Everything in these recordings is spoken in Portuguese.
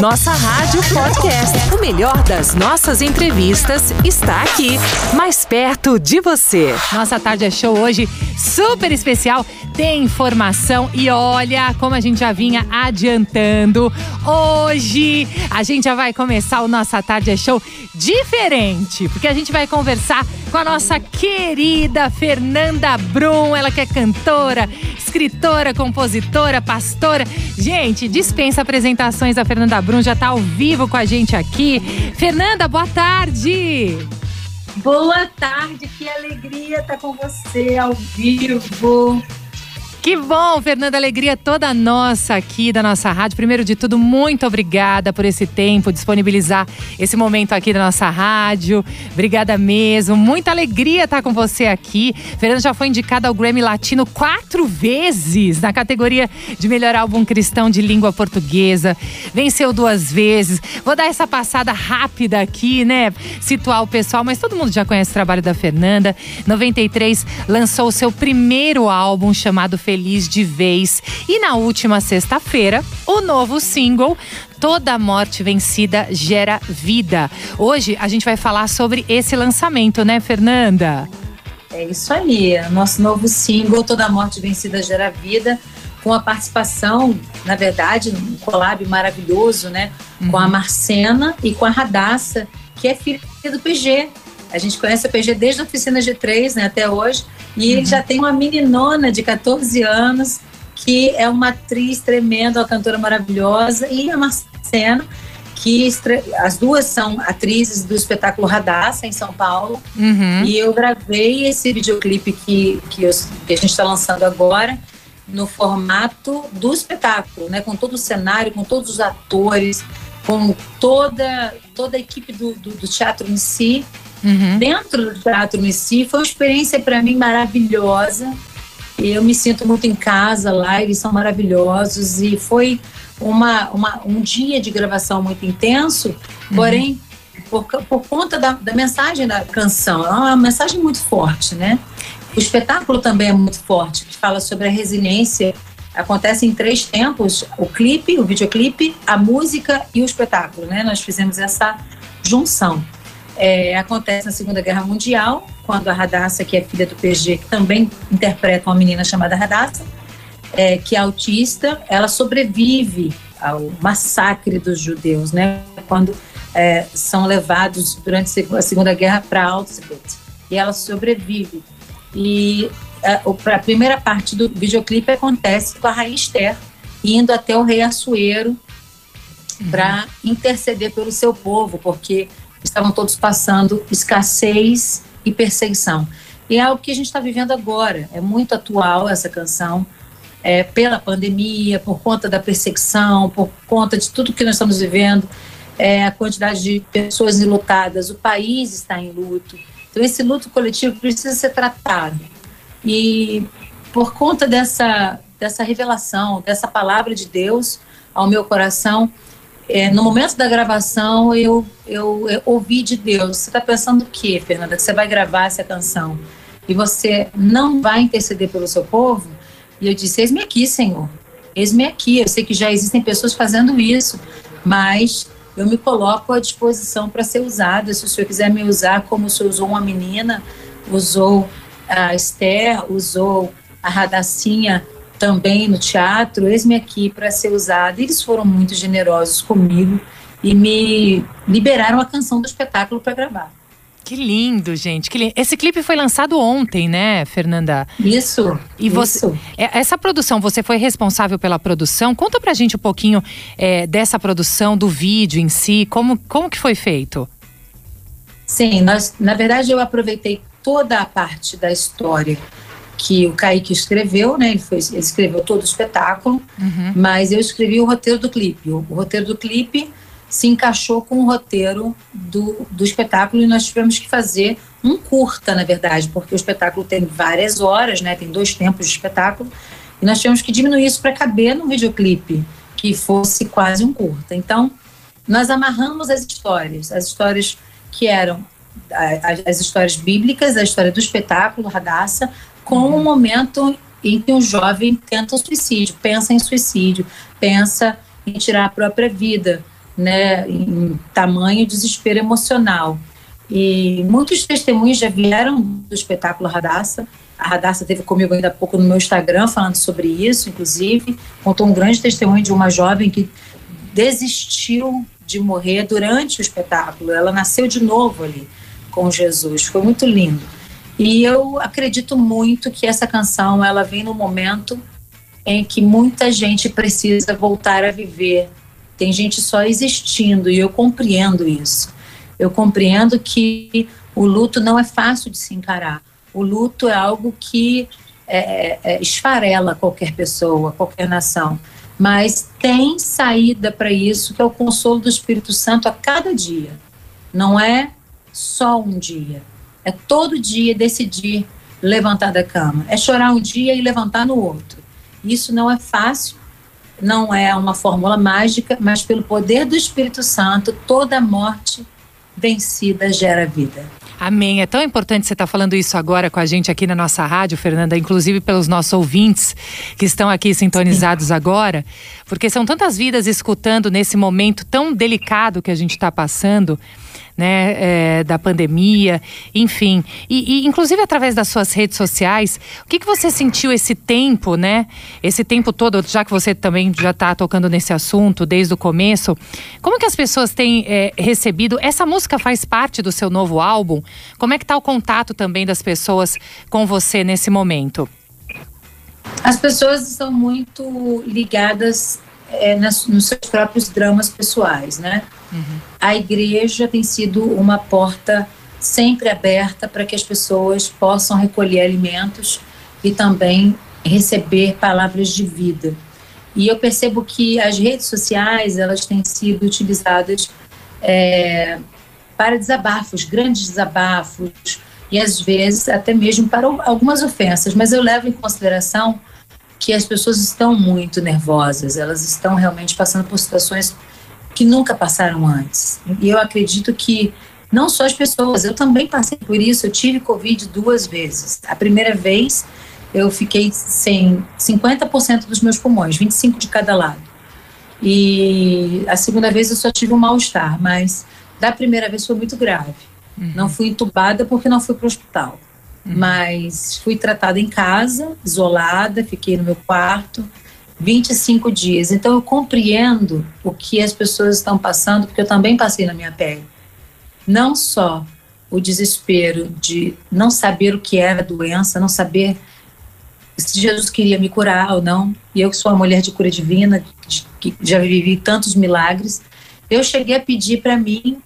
Nossa Rádio Podcast. O melhor das nossas entrevistas está aqui, mais perto de você. Nossa tarde é show hoje super especial. Tem informação e olha como a gente já vinha adiantando. Hoje a gente já vai começar o Nossa Tarde é Show diferente, porque a gente vai conversar com a nossa querida Fernanda Brum, ela que é cantora, escritora, compositora, pastora. Gente, dispensa apresentações da Fernanda Brum, já tá ao vivo com a gente aqui. Fernanda, boa tarde! Boa tarde, que alegria estar com você ao vivo. Que bom, Fernanda, alegria toda nossa aqui da nossa rádio. Primeiro de tudo, muito obrigada por esse tempo, disponibilizar esse momento aqui da nossa rádio. Obrigada mesmo. Muita alegria estar com você aqui. Fernanda já foi indicada ao Grammy Latino quatro vezes na categoria de melhor álbum cristão de língua portuguesa. Venceu duas vezes. Vou dar essa passada rápida aqui, né? Situar o pessoal, mas todo mundo já conhece o trabalho da Fernanda. 93 lançou o seu primeiro álbum chamado Feliz de Vez. E na última sexta-feira, o novo single Toda Morte Vencida Gera Vida. Hoje a gente vai falar sobre esse lançamento, né, Fernanda? É isso aí, nosso novo single Toda Morte Vencida Gera Vida, com a participação, na verdade, um collab maravilhoso, né, uhum. com a uhum. Marcena e com a Radassa, que é filha do PG. A gente conhece a PG desde a oficina G3, né, até hoje. E uhum. ele já tem uma meninona de 14 anos, que é uma atriz tremenda, uma cantora maravilhosa, e a Marcena, que as duas são atrizes do espetáculo Radassa, em São Paulo. Uhum. E eu gravei esse videoclipe que, que, eu, que a gente está lançando agora no formato do espetáculo, né? com todo o cenário, com todos os atores, com toda, toda a equipe do, do, do teatro em si. Uhum. Dentro do teatro em si, foi uma experiência para mim maravilhosa. Eu me sinto muito em casa lá, eles são maravilhosos e foi uma, uma um dia de gravação muito intenso, uhum. porém, por, por conta da, da mensagem da canção, é uma mensagem muito forte, né? O espetáculo também é muito forte, que fala sobre a resiliência. Acontece em três tempos: o clipe, o videoclipe, a música e o espetáculo, né? Nós fizemos essa junção. É, acontece na Segunda Guerra Mundial, quando a Radassa, que é filha do PG, que também interpreta uma menina chamada Radassa, é, que é autista, ela sobrevive ao massacre dos judeus, né? Quando é, são levados durante a Segunda Guerra para Auschwitz. E ela sobrevive. E é, a, a primeira parte do videoclipe acontece com a Rainha Esther indo até o rei Assuero uhum. para interceder pelo seu povo, porque estavam todos passando escassez e perseguição. E é algo que a gente está vivendo agora. É muito atual essa canção, é, pela pandemia, por conta da perseguição, por conta de tudo que nós estamos vivendo, é, a quantidade de pessoas enlutadas, o país está em luto. Então, esse luto coletivo precisa ser tratado. E por conta dessa, dessa revelação, dessa palavra de Deus ao meu coração, é, no momento da gravação, eu, eu, eu ouvi de Deus: você está pensando o quê, Fernanda? Que você vai gravar essa canção e você não vai interceder pelo seu povo? E eu disse: Eis-me aqui, Senhor. Eis-me aqui. Eu sei que já existem pessoas fazendo isso, mas eu me coloco à disposição para ser usada. Se o Senhor quiser me usar como o Senhor usou uma menina, usou a Esther, usou a Radacinha também no teatro, eis-me aqui para ser usado. Eles foram muito generosos comigo e me liberaram a canção do espetáculo para gravar. Que lindo, gente. Que lindo. Esse clipe foi lançado ontem, né, Fernanda? Isso. E você, isso. É, essa produção, você foi responsável pela produção. Conta pra gente um pouquinho é, dessa produção, do vídeo em si, como, como que foi feito? Sim, nós, na verdade, eu aproveitei toda a parte da história que o Kaique escreveu, né? Ele, foi, ele escreveu todo o espetáculo, uhum. mas eu escrevi o roteiro do clipe. O, o, roteiro do clipe se encaixou com o roteiro do, do espetáculo e nós tivemos que fazer um curta, na verdade, porque o espetáculo tem várias horas, né? Tem dois tempos de espetáculo e nós tivemos que diminuir isso para caber no videoclipe, que fosse quase um curta. Então, nós amarramos as histórias, as histórias que eram as histórias bíblicas, a história do espetáculo, Radassa, com o momento em que um jovem tenta o suicídio, pensa em suicídio, pensa em tirar a própria vida, né, em tamanho desespero emocional. E muitos testemunhos já vieram do espetáculo Radassa. A Radassa teve comigo ainda há pouco no meu Instagram falando sobre isso, inclusive. Contou um grande testemunho de uma jovem que desistiu de morrer durante o espetáculo. Ela nasceu de novo ali com Jesus. Foi muito lindo. E eu acredito muito que essa canção ela vem no momento em que muita gente precisa voltar a viver. Tem gente só existindo e eu compreendo isso. Eu compreendo que o luto não é fácil de se encarar. O luto é algo que é, é, esfarela qualquer pessoa, qualquer nação. Mas tem saída para isso, que é o consolo do Espírito Santo a cada dia. Não é só um dia. É todo dia decidir levantar da cama. É chorar um dia e levantar no outro. Isso não é fácil, não é uma fórmula mágica, mas pelo poder do Espírito Santo, toda morte vencida gera vida. Amém. É tão importante você estar tá falando isso agora com a gente aqui na nossa rádio, Fernanda, inclusive pelos nossos ouvintes que estão aqui sintonizados Sim. agora, porque são tantas vidas escutando nesse momento tão delicado que a gente está passando né, é, da pandemia, enfim. E, e, inclusive através das suas redes sociais, o que, que você sentiu esse tempo, né? Esse tempo todo, já que você também já está tocando nesse assunto desde o começo, como que as pessoas têm é, recebido? Essa música faz parte do seu novo álbum? Como é que está o contato também das pessoas com você nesse momento? As pessoas estão muito ligadas é, nas, nos seus próprios dramas pessoais, né? Uhum. A igreja tem sido uma porta sempre aberta para que as pessoas possam recolher alimentos e também receber palavras de vida. E eu percebo que as redes sociais elas têm sido utilizadas é, para desabafos, grandes desabafos e às vezes até mesmo para algumas ofensas. Mas eu levo em consideração que as pessoas estão muito nervosas, elas estão realmente passando por situações que nunca passaram antes. E eu acredito que não só as pessoas, eu também passei por isso, eu tive Covid duas vezes. A primeira vez eu fiquei sem 50% dos meus pulmões, 25 de cada lado. E a segunda vez eu só tive um mal-estar, mas da primeira vez foi muito grave. Uhum. Não fui entubada porque não fui para o hospital. Uhum. Mas fui tratada em casa, isolada, fiquei no meu quarto 25 dias. Então eu compreendo o que as pessoas estão passando, porque eu também passei na minha pele. Não só o desespero de não saber o que era a doença, não saber se Jesus queria me curar ou não. E eu que sou uma mulher de cura divina, que já vivi tantos milagres, eu cheguei a pedir para mim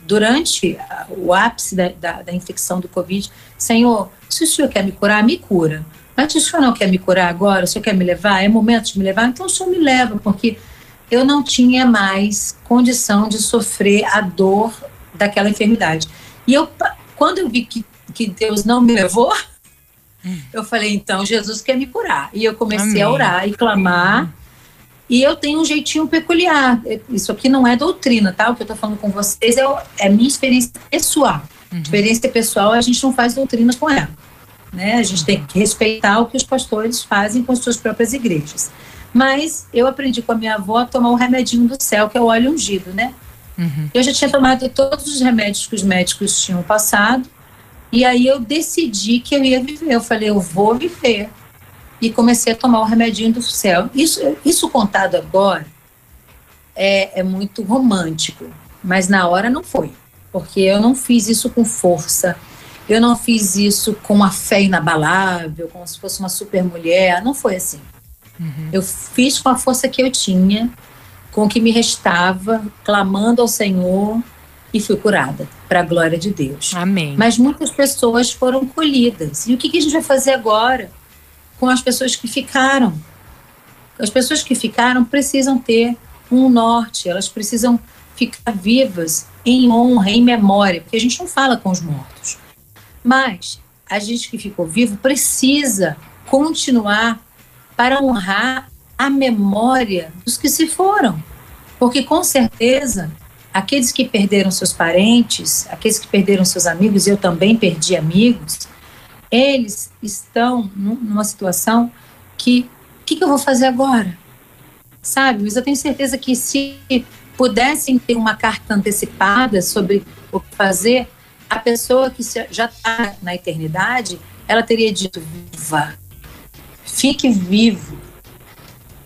durante o ápice da, da, da, infecção do Covid, Senhor, se o Senhor quer me curar, me cura. Mas se o Senhor não quer me curar agora, o Senhor quer me levar, é momento de me levar, então o Senhor me leva, porque eu não tinha mais condição de sofrer a dor daquela enfermidade. E eu, quando eu vi que, que Deus não me levou, eu falei, então Jesus quer me curar. E eu comecei Amém. a orar e clamar. E eu tenho um jeitinho peculiar. Isso aqui não é doutrina, tá? O que eu tô falando com vocês é, é minha experiência pessoal. Uhum. Experiência pessoal, a gente não faz doutrina com ela. Né? A gente tem que respeitar o que os pastores fazem com suas próprias igrejas. Mas eu aprendi com a minha avó a tomar o remedinho do céu, que é o óleo ungido, né? Uhum. Eu já tinha tomado todos os remédios que os médicos tinham passado. E aí eu decidi que eu ia viver. Eu falei, eu vou viver e comecei a tomar o remedinho do céu. Isso, isso contado agora é, é muito romântico, mas na hora não foi, porque eu não fiz isso com força, eu não fiz isso com a fé inabalável, como se fosse uma super mulher, não foi assim. Uhum. Eu fiz com a força que eu tinha, com o que me restava, clamando ao Senhor e fui curada, para a glória de Deus. Amém. Mas muitas pessoas foram colhidas. E o que, que a gente vai fazer agora? Com as pessoas que ficaram. As pessoas que ficaram precisam ter um norte, elas precisam ficar vivas em honra, em memória, porque a gente não fala com os mortos. Mas a gente que ficou vivo precisa continuar para honrar a memória dos que se foram. Porque com certeza, aqueles que perderam seus parentes, aqueles que perderam seus amigos, eu também perdi amigos, eles estão numa situação que o que, que, eu vou fazer agora? sabe? Mas eu tenho certeza que se pudessem ter uma carta antecipada sobre o que fazer, a pessoa que já está na eternidade, ela teria dito: viva, fique vivo.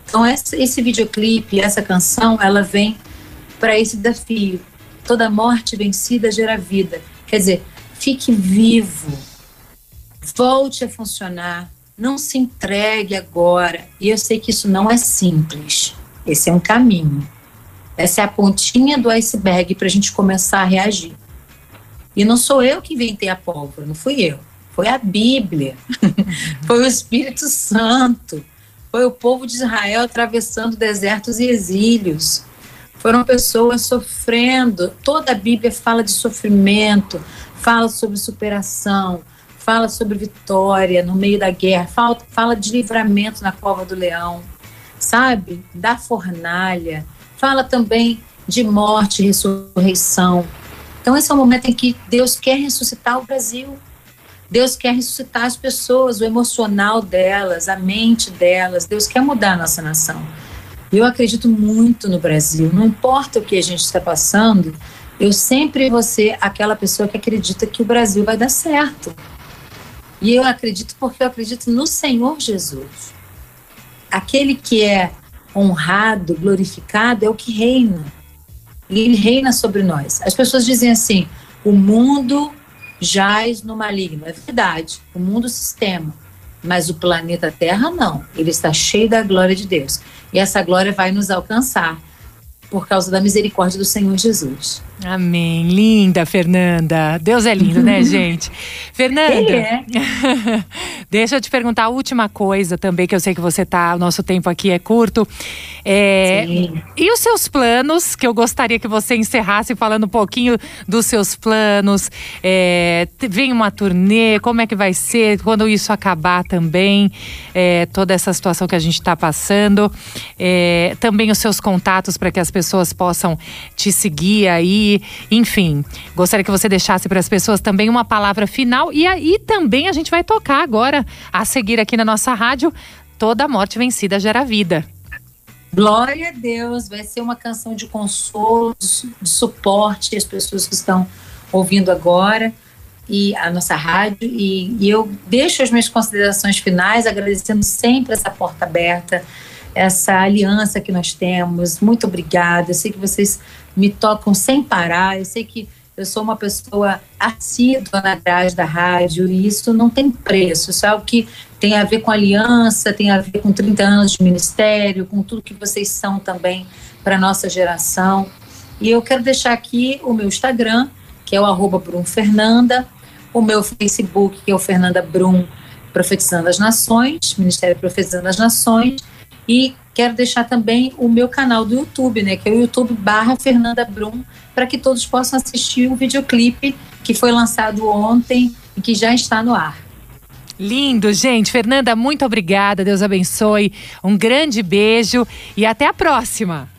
Então, esse videoclipe, essa canção, ela vem para esse desafio. Toda morte vencida gera vida. Quer dizer, fique vivo, volte a funcionar, não se entregue agora. E eu sei que isso não é simples. Esse é um caminho. Essa é a pontinha do iceberg para a gente começar a reagir. E não sou eu que inventei a pólvora, não fui eu. Foi a Bíblia, foi o Espírito Santo, foi o povo de Israel atravessando desertos e exílios. Foram pessoas sofrendo. Toda a Bíblia fala de sofrimento, fala sobre superação, fala sobre vitória no meio da guerra, fala, fala de livramento na cova do leão, sabe? Da fornalha. Fala também de morte ressurreição. Então, esse é o momento em que Deus quer ressuscitar o Brasil. Deus quer ressuscitar as pessoas, o emocional delas, a mente delas. Deus quer mudar a nossa nação. Eu acredito muito no Brasil. Não importa o que a gente está passando, eu sempre vou ser aquela pessoa que acredita que o Brasil vai dar certo. E eu acredito porque eu acredito no Senhor Jesus. Aquele que é honrado, glorificado, é o que reina. E ele reina sobre nós. As pessoas dizem assim: o mundo jaz no maligno. É verdade, o mundo sistema. Mas o planeta Terra não. Ele está cheio da glória de Deus. E essa glória vai nos alcançar por causa da misericórdia do Senhor Jesus. Amém. Linda, Fernanda. Deus é lindo, né, gente? Fernanda. É. deixa eu te perguntar a última coisa também, que eu sei que você tá, o nosso tempo aqui é curto. É, Sim. E os seus planos, que eu gostaria que você encerrasse falando um pouquinho dos seus planos. É, vem uma turnê, como é que vai ser quando isso acabar também? É, toda essa situação que a gente está passando. É, também os seus contatos para que as pessoas possam te seguir aí enfim, gostaria que você deixasse para as pessoas também uma palavra final e aí também a gente vai tocar agora a seguir aqui na nossa rádio Toda Morte Vencida Gera Vida. Glória a Deus, vai ser uma canção de consolo, de suporte às pessoas que estão ouvindo agora e a nossa rádio e, e, eu deixo as minhas considerações finais agradecendo sempre essa porta aberta, essa aliança que nós temos. Muito obrigada. Eu sei que vocês me tocam sem parar. Eu sei que eu sou uma pessoa assídua na grade da rádio e isso não tem preço. Isso é algo que tem a ver com aliança, tem a ver com 30 anos de ministério, com tudo que vocês são também para a nossa geração. E eu quero deixar aqui o meu Instagram, que é o arroba o meu Facebook, que é o Fernanda Brum Profetizando as Nações, Ministério Profetizando as Nações, e quero deixar também o meu canal do YouTube, né, que é o YouTube barra Fernanda Brum, para que todos possam assistir o videoclipe que foi lançado ontem e que já está no ar. Lindo, gente. Fernanda, muito obrigada. Deus abençoe. Um grande beijo e até a próxima.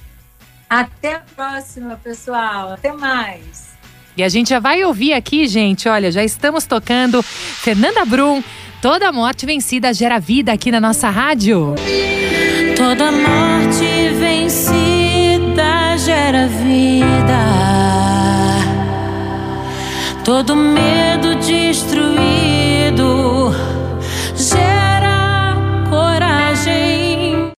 Até a próxima, pessoal. Até mais. E a gente já vai ouvir aqui, gente. Olha, já estamos tocando Fernanda Brum. Toda morte vencida gera vida aqui na nossa rádio. Toda morte vencida gera vida. Todo medo destruído gera coragem.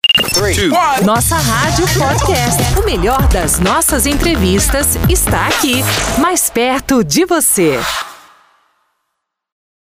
Nossa Rádio Podcast. O melhor das nossas entrevistas está aqui, mais perto de você.